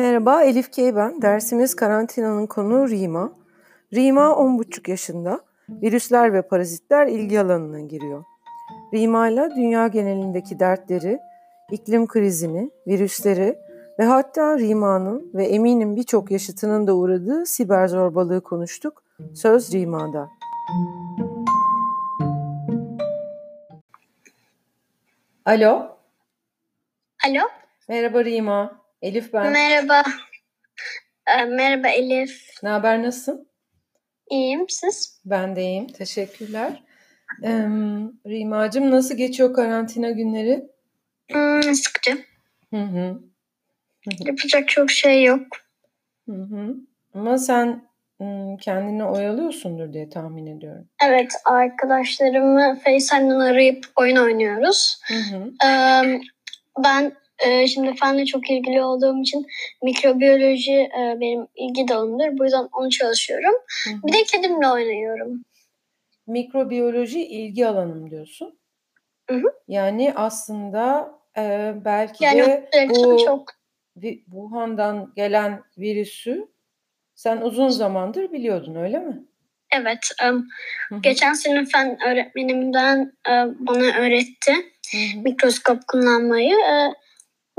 Merhaba, Elif K. ben. Dersimiz karantinanın konu Rima. Rima 10,5 yaşında. Virüsler ve parazitler ilgi alanına giriyor. Rima ile dünya genelindeki dertleri, iklim krizini, virüsleri ve hatta Rima'nın ve eminim birçok yaşıtının da uğradığı siber zorbalığı konuştuk. Söz Rima'da. Alo. Alo. Merhaba Rima. Elif ben. Merhaba. Ee, merhaba Elif. Ne haber nasılsın? İyiyim siz? Ben de iyiyim. Teşekkürler. Ee, Rimacığım nasıl geçiyor karantina günleri? Hmm, sıkıcı. Hı hı. Yapacak çok şey yok. Hı hı. Ama sen kendini oyalıyorsundur diye tahmin ediyorum. Evet arkadaşlarımı FaceTime'dan arayıp oyun oynuyoruz. Hı hı. Ee, ben e, şimdi fenle çok ilgili olduğum için mikrobiyoloji e, benim ilgi dalımdır. Bu yüzden onu çalışıyorum. Hı hı. Bir de kedimle oynuyorum. Mikrobiyoloji ilgi alanım diyorsun. Hı hı. Yani aslında e, belki Yani de bu çok Wuhan'dan gelen virüsü sen uzun zamandır biliyordun öyle mi? evet. hı. geçen sene fen öğretmenimden e, bana öğretti. Hı hı. mikroskop kullanmayı. Ee,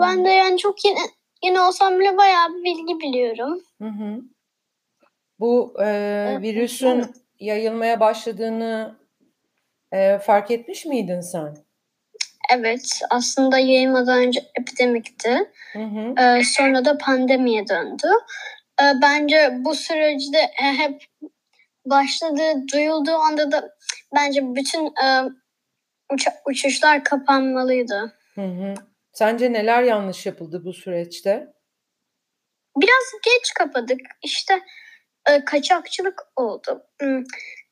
ben de yani çok yeni, yeni olsam bile bayağı bir bilgi biliyorum. Hı hı. Bu e, virüsün yayılmaya başladığını e, fark etmiş miydin sen? Evet aslında yayılmadan önce epidemikti. Hı hı. Ee, sonra da pandemiye döndü. Ee, bence bu süreçte e, hep başladığı, duyulduğu anda da bence bütün e, uça- uçuşlar kapanmalıydı. Hı hı. Sence neler yanlış yapıldı bu süreçte? Biraz geç kapadık. İşte e, kaçakçılık oldu. Hmm,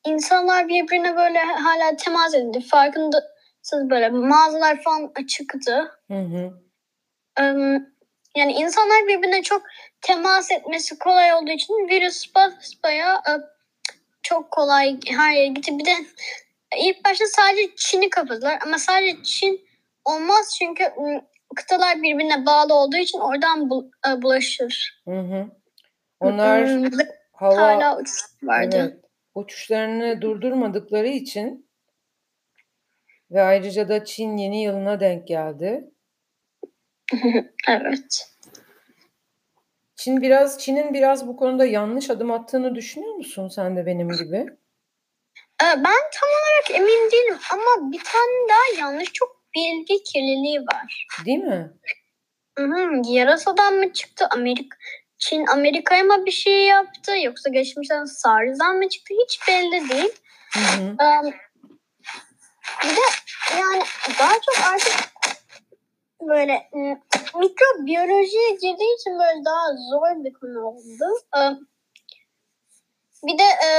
İnsanlar birbirine böyle hala temas edildi. Farkındasınız böyle mağazalar falan açıktı. Hı hı. Em, Yani insanlar birbirine çok temas etmesi kolay olduğu için virüs bas bayağı e, çok kolay her yere gitti. Bir de ilk başta sadece Çin'i kapadılar ama sadece Çin olmaz çünkü kıtalar birbirine bağlı olduğu için oradan e, bulaşır. Hı hı. Onlar hava hala uçuş vardı. evet, uçuşlarını durdurmadıkları için ve ayrıca da Çin yeni yılına denk geldi. Evet. Çin biraz Çin'in biraz bu konuda yanlış adım attığını düşünüyor musun sen de benim gibi? Ee, Ben tam olarak emin değilim ama bir tane daha yanlış çok bilgi kirliliği var. Değil mi? Hı hı, Yarasadan mı çıktı? Amerika, Çin Amerika'ya mı bir şey yaptı? Yoksa geçmişten SARS'dan mı çıktı? Hiç belli değil. Hı hı. Ee, bir de yani daha çok artık böyle mikrobiyolojiye girdiği için böyle daha zor bir konu oldu. Ee, bir de e,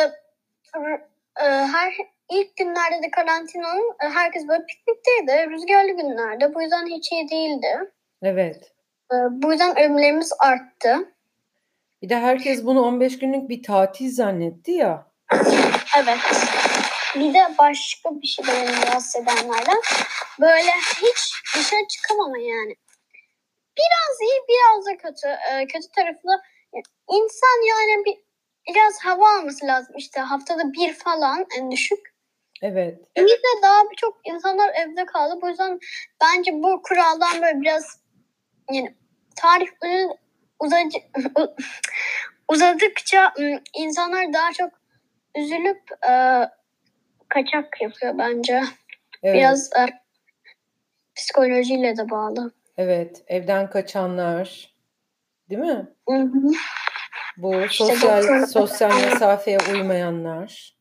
e, her ilk günlerde de karantinanın e, herkes böyle piknikteydi. Rüzgarlı günlerde. Bu yüzden hiç iyi değildi. Evet. Ee, Bu yüzden ölümlerimiz arttı. Bir de herkes bunu 15 günlük bir tatil zannetti ya. Evet. Bir de başka bir şey beni rahatsız edenlerden. Böyle hiç dışarı çıkamama yani. Biraz iyi biraz da kötü. Ee, kötü tarafı da insan yani bir biraz hava alması lazım. İşte haftada bir falan en düşük. Evet. Bir de daha birçok insanlar evde kaldı. Bu yüzden bence bu kuraldan böyle biraz yani tarih uzun- uzadı, uzadıkça insanlar daha çok üzülüp e, kaçak yapıyor bence. Evet. Biraz e, psikolojiyle de bağlı. Evet. Evden kaçanlar. Değil mi? Hı hı. Bu İşte sosyal doktor- sosyal mesafeye uymayanlar.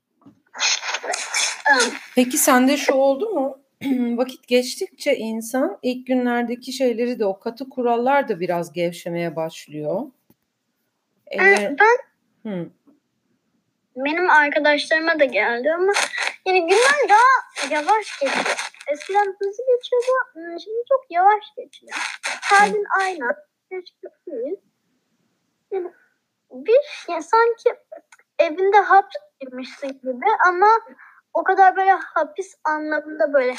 Peki sende şu oldu mu? Vakit geçtikçe insan ilk günlerdeki şeyleri de o katı kurallar da biraz gevşemeye başlıyor. Evler... e, ben Hı, benim arkadaşlarıma da geldi ama yani günler daha yavaş geçiyor. Eskiden hızlı geçiyordu. ım, Şimdi çok yavaş geçiyor. Her gün aynı. Yani bir ya sanki evinde hapis girmişsin gibi ama o kadar böyle hapis anlamında böyle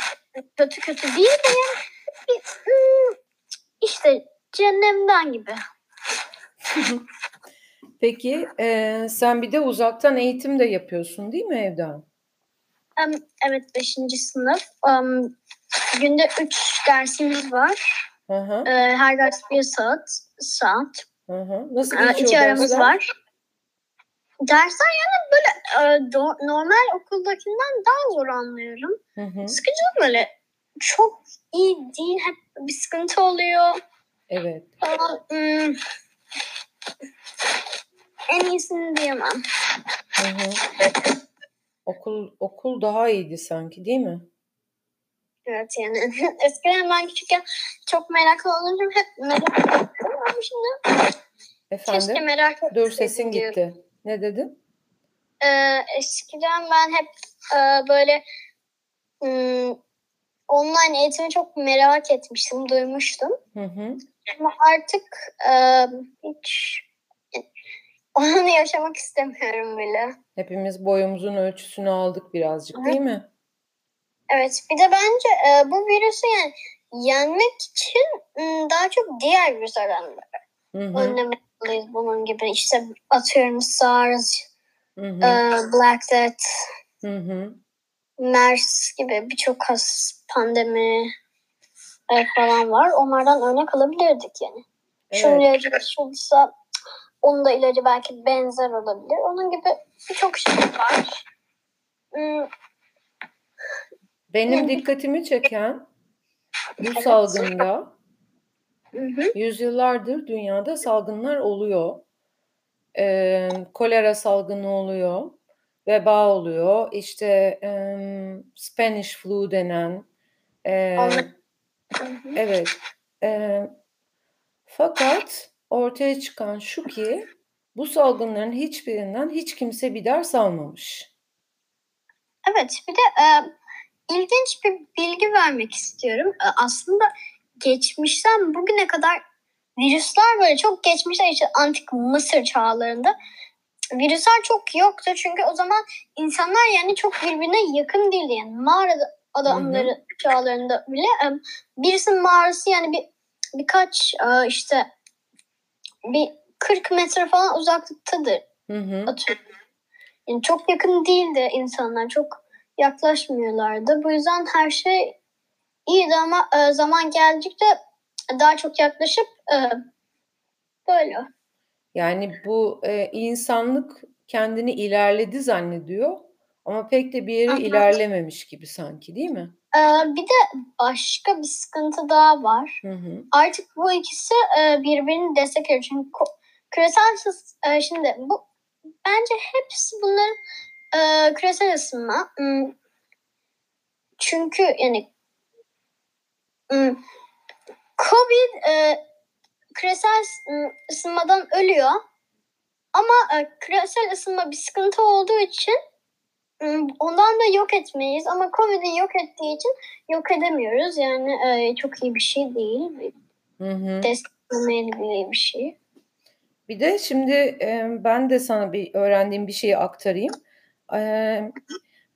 kötü kötü değil de yani ım, işte cehennemden gibi. Peki e, sen bir de uzaktan eğitim de yapıyorsun değil mi Evda? Um, evet 5. sınıf. Um, günde 3 dersimiz var. Hı hı. Ee, her ders bir saat. saat. Hı hı. Nasıl Ee, geçiyor iki aramız var. Dersler yani böyle e, do- normal okuldakinden daha zor anlıyorum. Hı hı. Sıkıcı böyle çok iyi değil. Hep bir sıkıntı oluyor. Evet. Aa, hmm. En iyisini diyemem. Hı hı. Okul okul daha iyiydi sanki değil mi? Evet yani eskiden ben küçükken çok meraklı olunca hep merak ettim ama şimdi keşke Efendim? merak etmeseydim Dur sesin gitti. Ne dedin? Ee, eskiden ben hep e, böyle hmm, online eğitimi çok merak etmiştim, duymuştum. Hı hı. Ama artık e, hiç onu yaşamak istemiyorum bile. Hepimiz boyumuzun ölçüsünü aldık birazcık değil mi? Evet bir de bence e, bu virüsü yani yenmek için m, daha çok diğer virüslerden Hı hı. önlemeliyiz bunun gibi. İşte atıyorum SARS, Hı e. Black Death, Hı hı. MERS gibi birçok has pandemi e, falan var. Onlardan örnek alabilirdik yani. Şunun Evet. ilacı şuysa onun da ilacı belki benzer olabilir. Onun gibi birçok şey var. Hmm, Benim dikkatimi çeken bu salgında hı hı. yüzyıllardır dünyada salgınlar oluyor. Ee, kolera salgını oluyor, veba oluyor, işte em, Spanish flu denen. e, hı. evet. e, fakat ortaya çıkan şu ki bu salgınların hiçbirinden hiç kimse bir ders almamış. Evet bir de e, ilginç bir bilgi vermek istiyorum. E, aslında geçmişten bugüne kadar virüsler böyle çok geçmişte işte antik Mısır çağlarında virüsler çok yoktu. Çünkü o zaman insanlar yani çok birbirine yakın değildi. Yani mağara adamları çağlarında bile e, birisinin mağarası yani bir birkaç e, işte bir 40 metre falan uzaklıktadır Hı hı. atıyorum. Yani çok yakın değildi insanlar. Çok yaklaşmıyorlardı. Bu yüzden her şey iyiydi ama e, zaman geldikçe daha çok yaklaşıp e, böyle. Yani bu e, insanlık kendini ilerledi zannediyor ama pek de bir yere Aha. ilerlememiş gibi sanki değil mi? E, bir de başka bir sıkıntı daha var. Hı hı. Artık bu ikisi e, birbirini destekliyor. Çünkü küresel e, şimdi bu bence hepsi bunların e, küresel ısınma. Hmm. Çünkü yani Covid e, küresel ıs- ısınmadan ölüyor. Ama e, küresel ısınma bir sıkıntı olduğu için hmm, ondan da yok etmeyiz. Ama Covid'i yok ettiği için yok edemiyoruz. Yani e, çok iyi bir şey değil. Hı hı. Desteklemeli bir şey. Bir de şimdi e, ben de sana bir öğrendiğim bir şeyi aktarayım. E,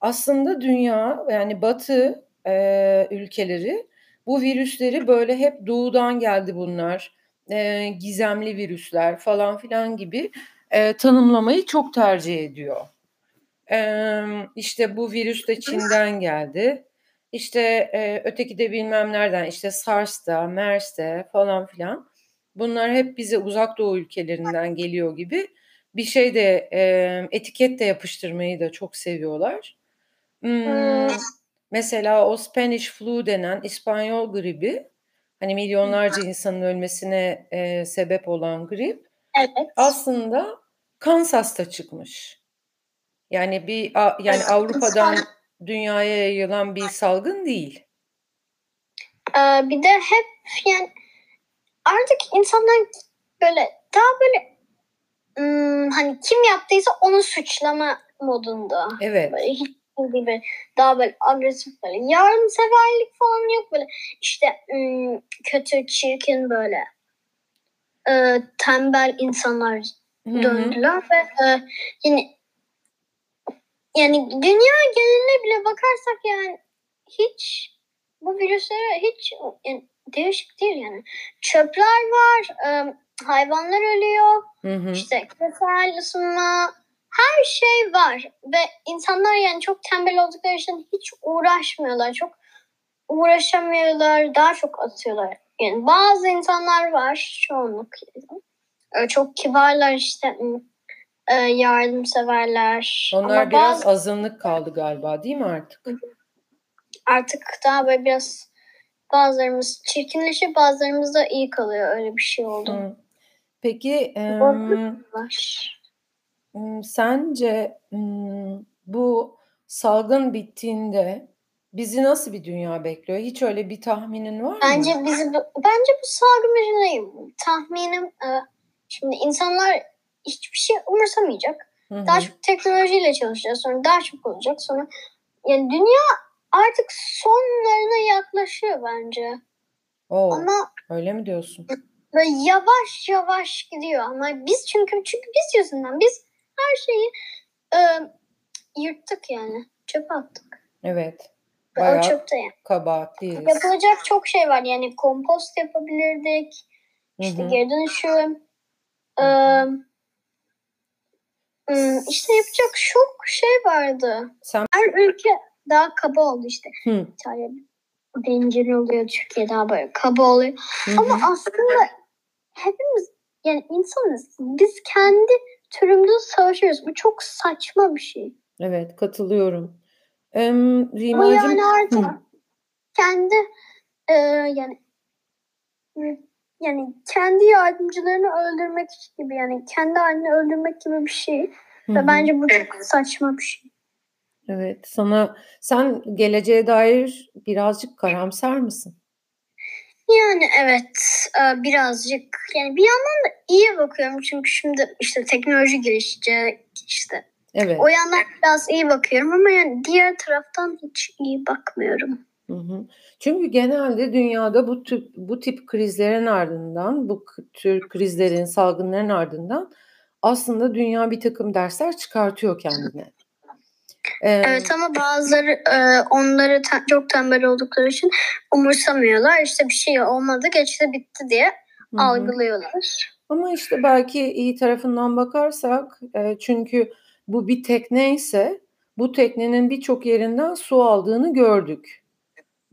aslında dünya yani Batı e, ülkeleri bu virüsleri böyle hep doğudan geldi bunlar. E, gizemli virüsler falan filan gibi e, tanımlamayı çok tercih ediyor. E, işte bu virüs de Çin'den geldi. İşte e, öteki de bilmem nereden işte SARS'ta, MERS'te falan filan. Bunlar hep bize uzak doğu ülkelerinden geliyor gibi bir şey de e, etiket de yapıştırmayı da çok seviyorlar. Hmm. Mesela o Spanish flu denen İspanyol gribi hani milyonlarca insanın ölmesine e, sebep olan grip Evet. aslında Kansas'ta çıkmış. Yani bir a- yani Avrupa'dan dünyaya yayılan bir salgın değil. Ee, bir de hep yani artık insanlar böyle daha böyle hani kim yaptıysa onu suçlama modunda. Evet. Böyle hiç gibi daha böyle agresif böyle yardımseverlik falan yok böyle işte hmm, kötü çirkin böyle e, tembel insanlar döndüler ve e, yani yani dünya geneline bile bakarsak yani hiç bu virüslere hiç yani değişik değil yani. Çöpler var, e, hayvanlar ölüyor. Hı hı. İşte küresel ısınma her şey var ve insanlar yani çok tembel oldukları için hiç uğraşmıyorlar. Çok uğraşamıyorlar. Daha çok atıyorlar. Yani bazı insanlar var çoğunluk. Ee, Çok kibarlar işte e, yardımseverler. Onlar Ama biraz bazı azınlık kaldı galiba değil mi artık? artık daha böyle biraz bazılarımız çirkinleşiyor bazılarımız da iyi kalıyor. Öyle bir şey oldu. Hı. Peki Var. Sence bu salgın bittiğinde bizi nasıl bir dünya bekliyor? Hiç öyle bir tahminin var mı? Bence bizi bence bu salgın değil. Tahminim şimdi insanlar hiçbir şey umursamayacak. Hı hı. Daha çok teknolojiyle çalışacağız. Sonra daha çok olacak. Sonra yani dünya artık sonlarına yaklaşıyor bence. Oo, Ama öyle mi diyorsun? böyle yavaş yavaş gidiyor. Ama biz çünkü çünkü biz yüzünden biz her şeyi e, yırttık yani. Çöpe attık. Evet. Ve o Bayağı çöpte yani. kabahatliyiz. Yapılacak çok şey var. Yani kompost yapabilirdik. İşte hı. geri dönüşüm. Im, işte yapacak çok şey vardı. Sen Her ülke daha kaba oldu işte. hı, İtalya bencil oluyor. Türkiye daha böyle kaba oluyor. hı Ama aslında hepimiz yani insanız. Biz kendi türümüzde savaşıyoruz. Bu çok saçma bir şey. Evet, katılıyorum. Bu Rimacığım, yani artık hı, kendi e, yani yani kendi yardımcılarını öldürmek gibi yani kendi halini öldürmek gibi bir şey. Ve bence bu çok saçma bir şey. Evet, sana sen geleceğe dair birazcık karamsar mısın? Yani evet e, birazcık yani bir yandan da iyi bakıyorum çünkü şimdi işte teknoloji gelişecek işte Evet. o yandan biraz iyi bakıyorum ama yani diğer taraftan hiç iyi bakmıyorum. Hı hı. Çünkü genelde dünyada bu tip bu tip krizlerin ardından, bu tür krizlerin, salgınların ardından aslında dünya bir takım dersler çıkartıyor kendine. Ee, Evet ama bazıları e, onları te- çok tembel oldukları için umursamıyorlar. İşte bir şey olmadı geçti bitti diye hı hı. algılıyorlar. Ama işte belki iyi tarafından bakarsak, e, çünkü bu bir tekne ise bu teknenin birçok yerinden su aldığını gördük.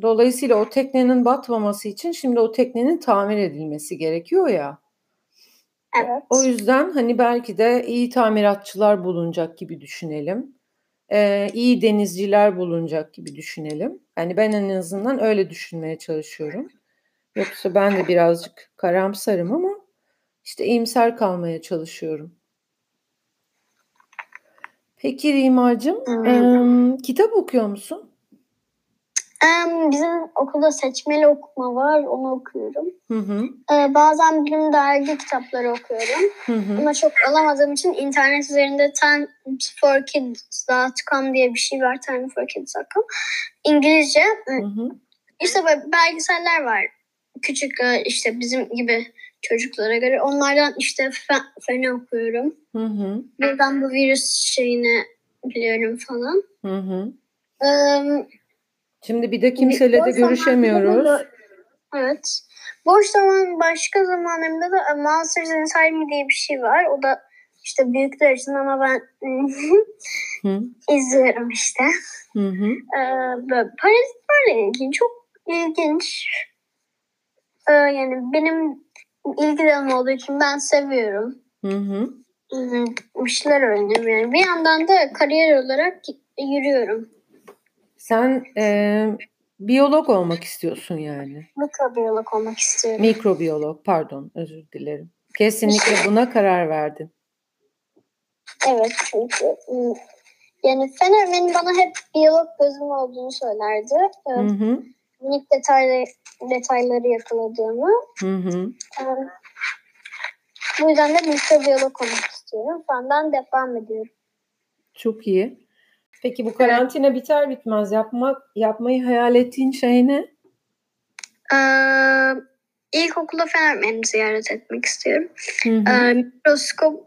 Dolayısıyla o teknenin batmaması için şimdi o teknenin tamir edilmesi gerekiyor ya. Evet. O yüzden hani belki de iyi tamiratçılar bulunacak gibi düşünelim. Ee, iyi denizciler bulunacak gibi düşünelim. Yani ben en azından öyle düşünmeye çalışıyorum. Yoksa ben de birazcık karamsarım ama işte iyimser kalmaya çalışıyorum. Peki Rimacığım, Hmm. em, kitap okuyor musun? Bizim okulda seçmeli okuma var. Onu okuyorum. Hı hı, Ee, bazen bilim dergi kitapları okuyorum. hı hı, Ama çok alamadığım için internet üzerinde timeforkids.com diye bir şey var. timeforkids.com İngilizce. hı hı. İşte böyle belgeseller var. Küçük e, işte bizim gibi çocuklara göre. Onlardan işte fe- feni okuyorum. Hı hı, Buradan bu virüs şeyini biliyorum falan. hı hı. Ee, Şimdi bir de kimseyle de görüşemiyoruz. da- Evet. Boş zaman başka zamanlarımda da Monsters Inside Me diye bir şey var. O da işte büyükler için ama ben Hı izliyorum işte. hı, hı. Ee, böyle ilgili çok ilginç. Ee, yani benim ilgi dalım olduğu için ben seviyorum. Hı hı. Bir şeyler öğreniyorum yani. Bir yandan da kariyer olarak yürüyorum. Sen e, biyolog olmak istiyorsun yani. Mikrobiyolog olmak istiyorum. Mikrobiyolog, pardon, özür dilerim. Kesinlikle buna karar verdin. Evet çünkü yani fenomenin bana hep biyolog gözüm olduğunu söylerdi. Hı hı, Minik detayları yakaladığımı. hı hı. Ee, Bu yüzden de mikrobiyolog olmak istiyorum. Senden devam ediyorum. Çok iyi. Peki bu karantina biter bitmez yapmak yapmayı hayal ettiğin şey ne? Ee, ilkokulda fenomenini ziyaret etmek istiyorum. Hı hı, Ee, mikroskop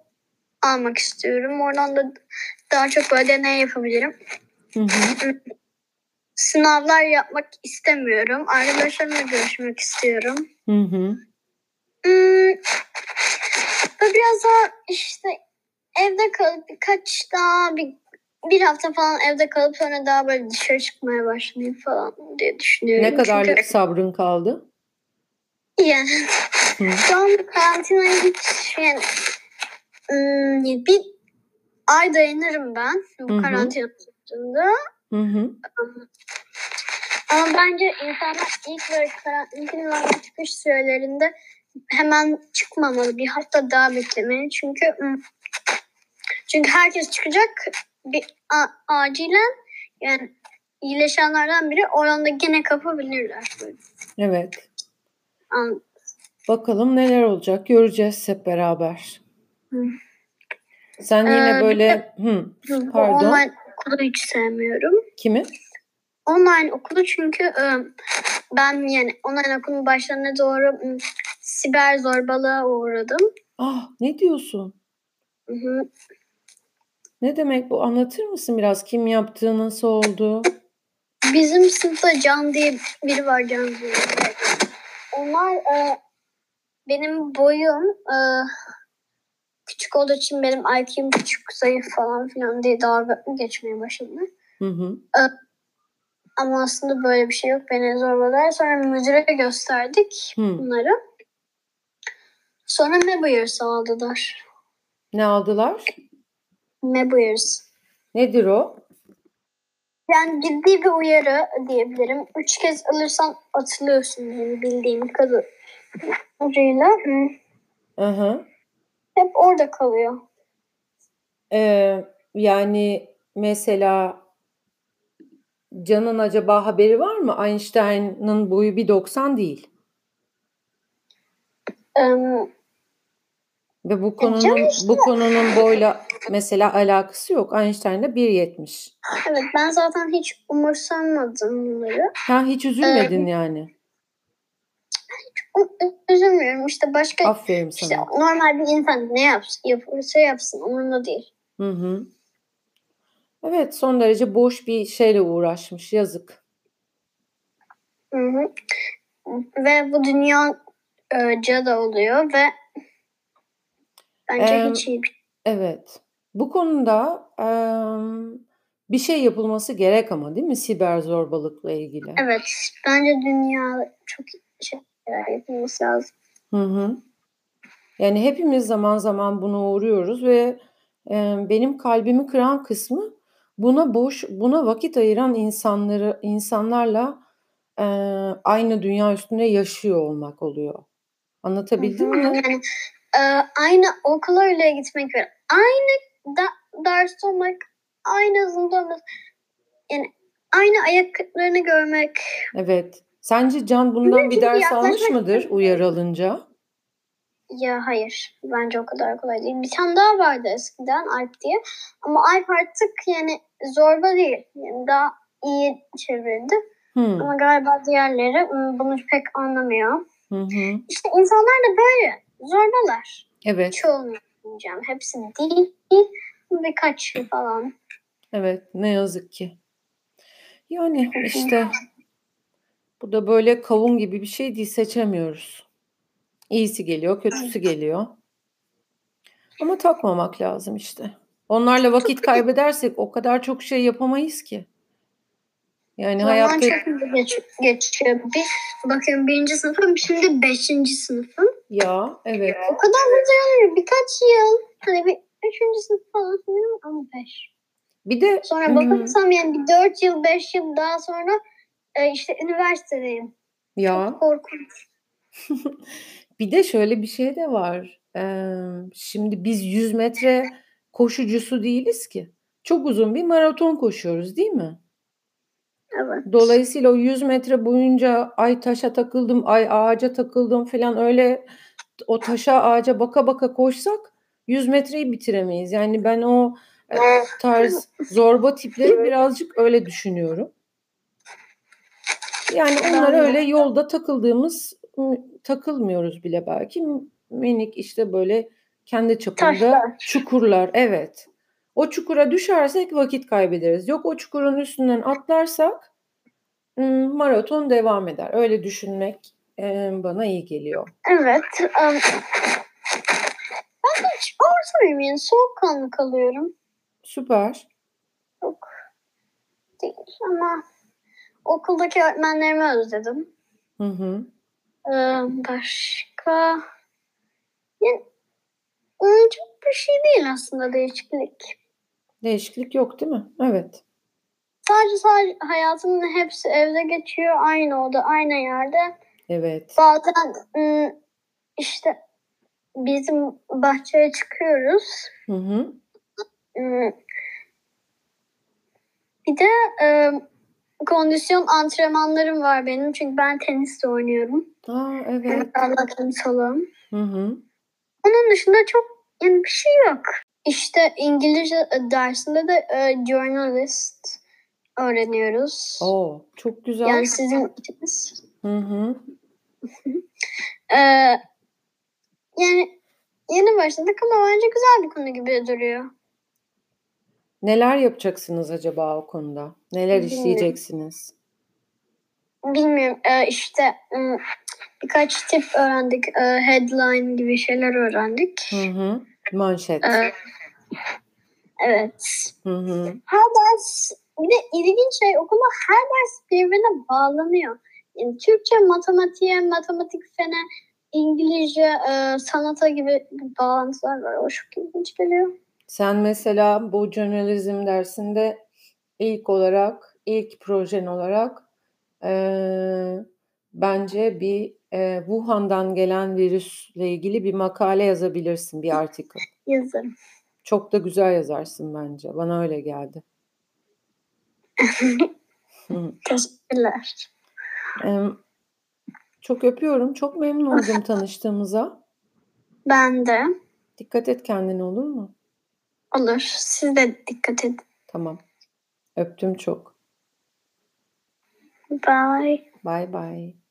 almak istiyorum. Oradan da daha çok böyle deney yapabilirim. hı hı, Sınavlar yapmak istemiyorum. Arkadaşlarımla görüşmek istiyorum. hı hı. Hmm, biraz daha işte evde kalıp birkaç daha bir, bir hafta falan evde kalıp sonra daha böyle dışarı çıkmaya başlayayım falan diye düşünüyorum. Ne kadarlık Çünkü sabrın kaldı? yani şu an karantinaya hiç yani ım, bir ay dayanırım ben bu karantina hı. Ama bence insanlar ilk böyle karantinadan çıkış sürelerinde hemen çıkmamalı. Bir hafta daha beklemeli. Çünkü ım, çünkü herkes çıkacak bir a- acilen yani iyileşenlerden biri o anda gene kapabilirler. Böyle. Evet. An- Bakalım neler olacak göreceğiz hep beraber. Hı. Sen yine Ee, böyle hı, Bu pardon online okulu hiç sevmiyorum. kimi? Online okulu çünkü ım, ben yani online okulun başlarına doğru ım, siber zorbalığa uğradım. Ah ne diyorsun? Hı hı. Ne demek bu? Anlatır mısın biraz? Kim yaptığı, nasıl oldu? Bizim sınıfta Can diye biri var Can diye. Onlar e, benim boyum e, küçük olduğu için benim IQ'm küçük, zayıf falan filan diye dalga geçmeye başladı. Hı hı. Ama aslında böyle bir şey yok. Beni zorbalar. Sonra müdüre gösterdik Hı. bunları. Sonra Mebuyers aldılar. Ne aldılar? Mebuyers. Nedir o? Yani ciddi bir uyarı diyebilirim. Üç kez alırsan atılıyorsun yani bildiğim kadarıyla. Hı. Hı. Hep orada kalıyor. Ee, yani mesela Can'ın acaba haberi var mı? Einstein'ın boyu 1.90 değil. Em, Ve bu Can konunun işte- bu konunun boyla mesela alakası yok. Einstein'da 1.70. evet ben zaten hiç umursamadım bunları. Ha hiç üzülmedin yani. U- Üzülmüyorum işte başka Aferin işte sana. normal bir insan ne yapsın, yapırsa yapsın umurumda değil. Hı hı. Evet, son derece boş bir şeyle uğraşmış. Yazık. Hı hı. Ve bu dünya e, cadı oluyor ve bence Em, hiç iyi bir Evet. Bu konuda em, bir şey yapılması gerek ama değil mi? Siber zorbalıkla ilgili. Evet bence dünya çok şey yapılması lazım. Hı hı. Yani hepimiz zaman zaman buna uğruyoruz ve e, benim kalbimi kıran kısmı buna boş, buna vakit ayıran insanları, insanlarla e, aynı dünya üstünde yaşıyor olmak oluyor. Anlatabildim Hı hı. mi? Yani e, aynı okula öyle gitmek ve aynı da, derste olmak, aynı hızında olmak, yani aynı ayaklarını görmek. Evet. Sence Can bundan bir ders almış mıdır uyarı alınca? Ya hayır, bence o kadar kolay değil. Bir tane daha vardı eskiden Alp diye. Ama Alp artık yani zorba değil. Yani daha iyi çevirdi. Hmm. Ama galiba diğerleri bunu pek anlamıyor. Hı hı. İşte insanlar da böyle. Zorbalar. Evet. Çoğunu diyeceğim. Hepsi değil. Birkaç falan. Evet. Ne yazık ki. Yani işte bu da böyle kavun gibi bir şey değil. Seçemiyoruz. İyisi geliyor, kötüsü geliyor. Ama takmamak lazım işte. Onlarla vakit kaybedersek o kadar çok şey yapamayız ki. Yani Zaman hayatta çok geç, geçiyor. Bir, bakıyorum birinci sınıfım şimdi beşinci sınıfım. Ya evet. O kadar yani birkaç yıl. Hani bir üçüncü sınıf falan sanırım ama beş. Bir de Sonra hmm, bakarsam yani bir dört yıl beş yıl daha sonra e, işte üniversitedeyim. ya Korkunç. bir de şöyle bir şey de var. Ee, şimdi biz 100 metre koşucusu değiliz ki. Çok uzun bir maraton koşuyoruz değil mi? Evet. Dolayısıyla o 100 metre boyunca ay taşa takıldım, ay ağaca takıldım falan öyle o taşa ağaca baka baka koşsak 100 metreyi bitiremeyiz. Yani ben o e, tarz zorba tipleri birazcık öyle düşünüyorum. Yani onlar Ben de. öyle yolda takıldığımız takılmıyoruz bile belki minik işte böyle kendi çapında Taşlar. çukurlar evet. O çukura düşersek vakit kaybederiz. Yok o çukurun üstünden atlarsak maraton devam eder. Öyle düşünmek bana iyi geliyor. Evet. em, Ben hiç ortalıyım yani soğukkanlı kalıyorum. Süper. Çok değil ama okuldaki öğretmenlerimi özledim. Hı hı. Ee, başka yani çok bir şey değil aslında değişiklik. Değişiklik yok değil mi? Evet. Sadece sadece hayatımın hepsi evde geçiyor. Aynı oda, aynı yerde. Evet. Bazen ım, işte bizim bahçeye çıkıyoruz. Hı hı. Bir de ım, kondisyon antrenmanlarım var benim. Çünkü ben tenis de oynuyorum. Aa evet. Allah tenis alalım. Hı hı. Onun dışında çok yani bir şey yok. İşte İngilizce e, dersinde de e, journalist öğreniyoruz. Oo, çok güzel. Yani sizin içiniz. Hı hı. Ee, yani yeni başladık ama bence güzel bir konu gibi duruyor. Neler yapacaksınız acaba o konuda? Neler Bilmiyorum. işleyeceksiniz? Bilmiyorum ee, işte birkaç tip öğrendik. Ee, headline gibi şeyler öğrendik. Hı hı. Manşet. Ee, evet. Hı hı. Her ders bir de ilginç şey okulda her ders birbirine bağlanıyor. Yani Türkçe matematiğe, matematik fene, İngilizce, e, sanata gibi bağlantılar var. O çok ilginç geliyor. Sen mesela bu jurnalizm dersinde ilk olarak, ilk projen olarak eee, bence bir eee, Wuhan'dan gelen virüsle ilgili bir makale yazabilirsin, bir article. Yazarım. Çok da güzel yazarsın bence. Bana öyle geldi. Teşekkürler. Em, Çok öpüyorum. Çok memnun oldum tanıştığımıza. Ben de. Dikkat et kendine olur mu? Olur. Siz de dikkat edin. Tamam. Öptüm çok. Bye. Bye bye.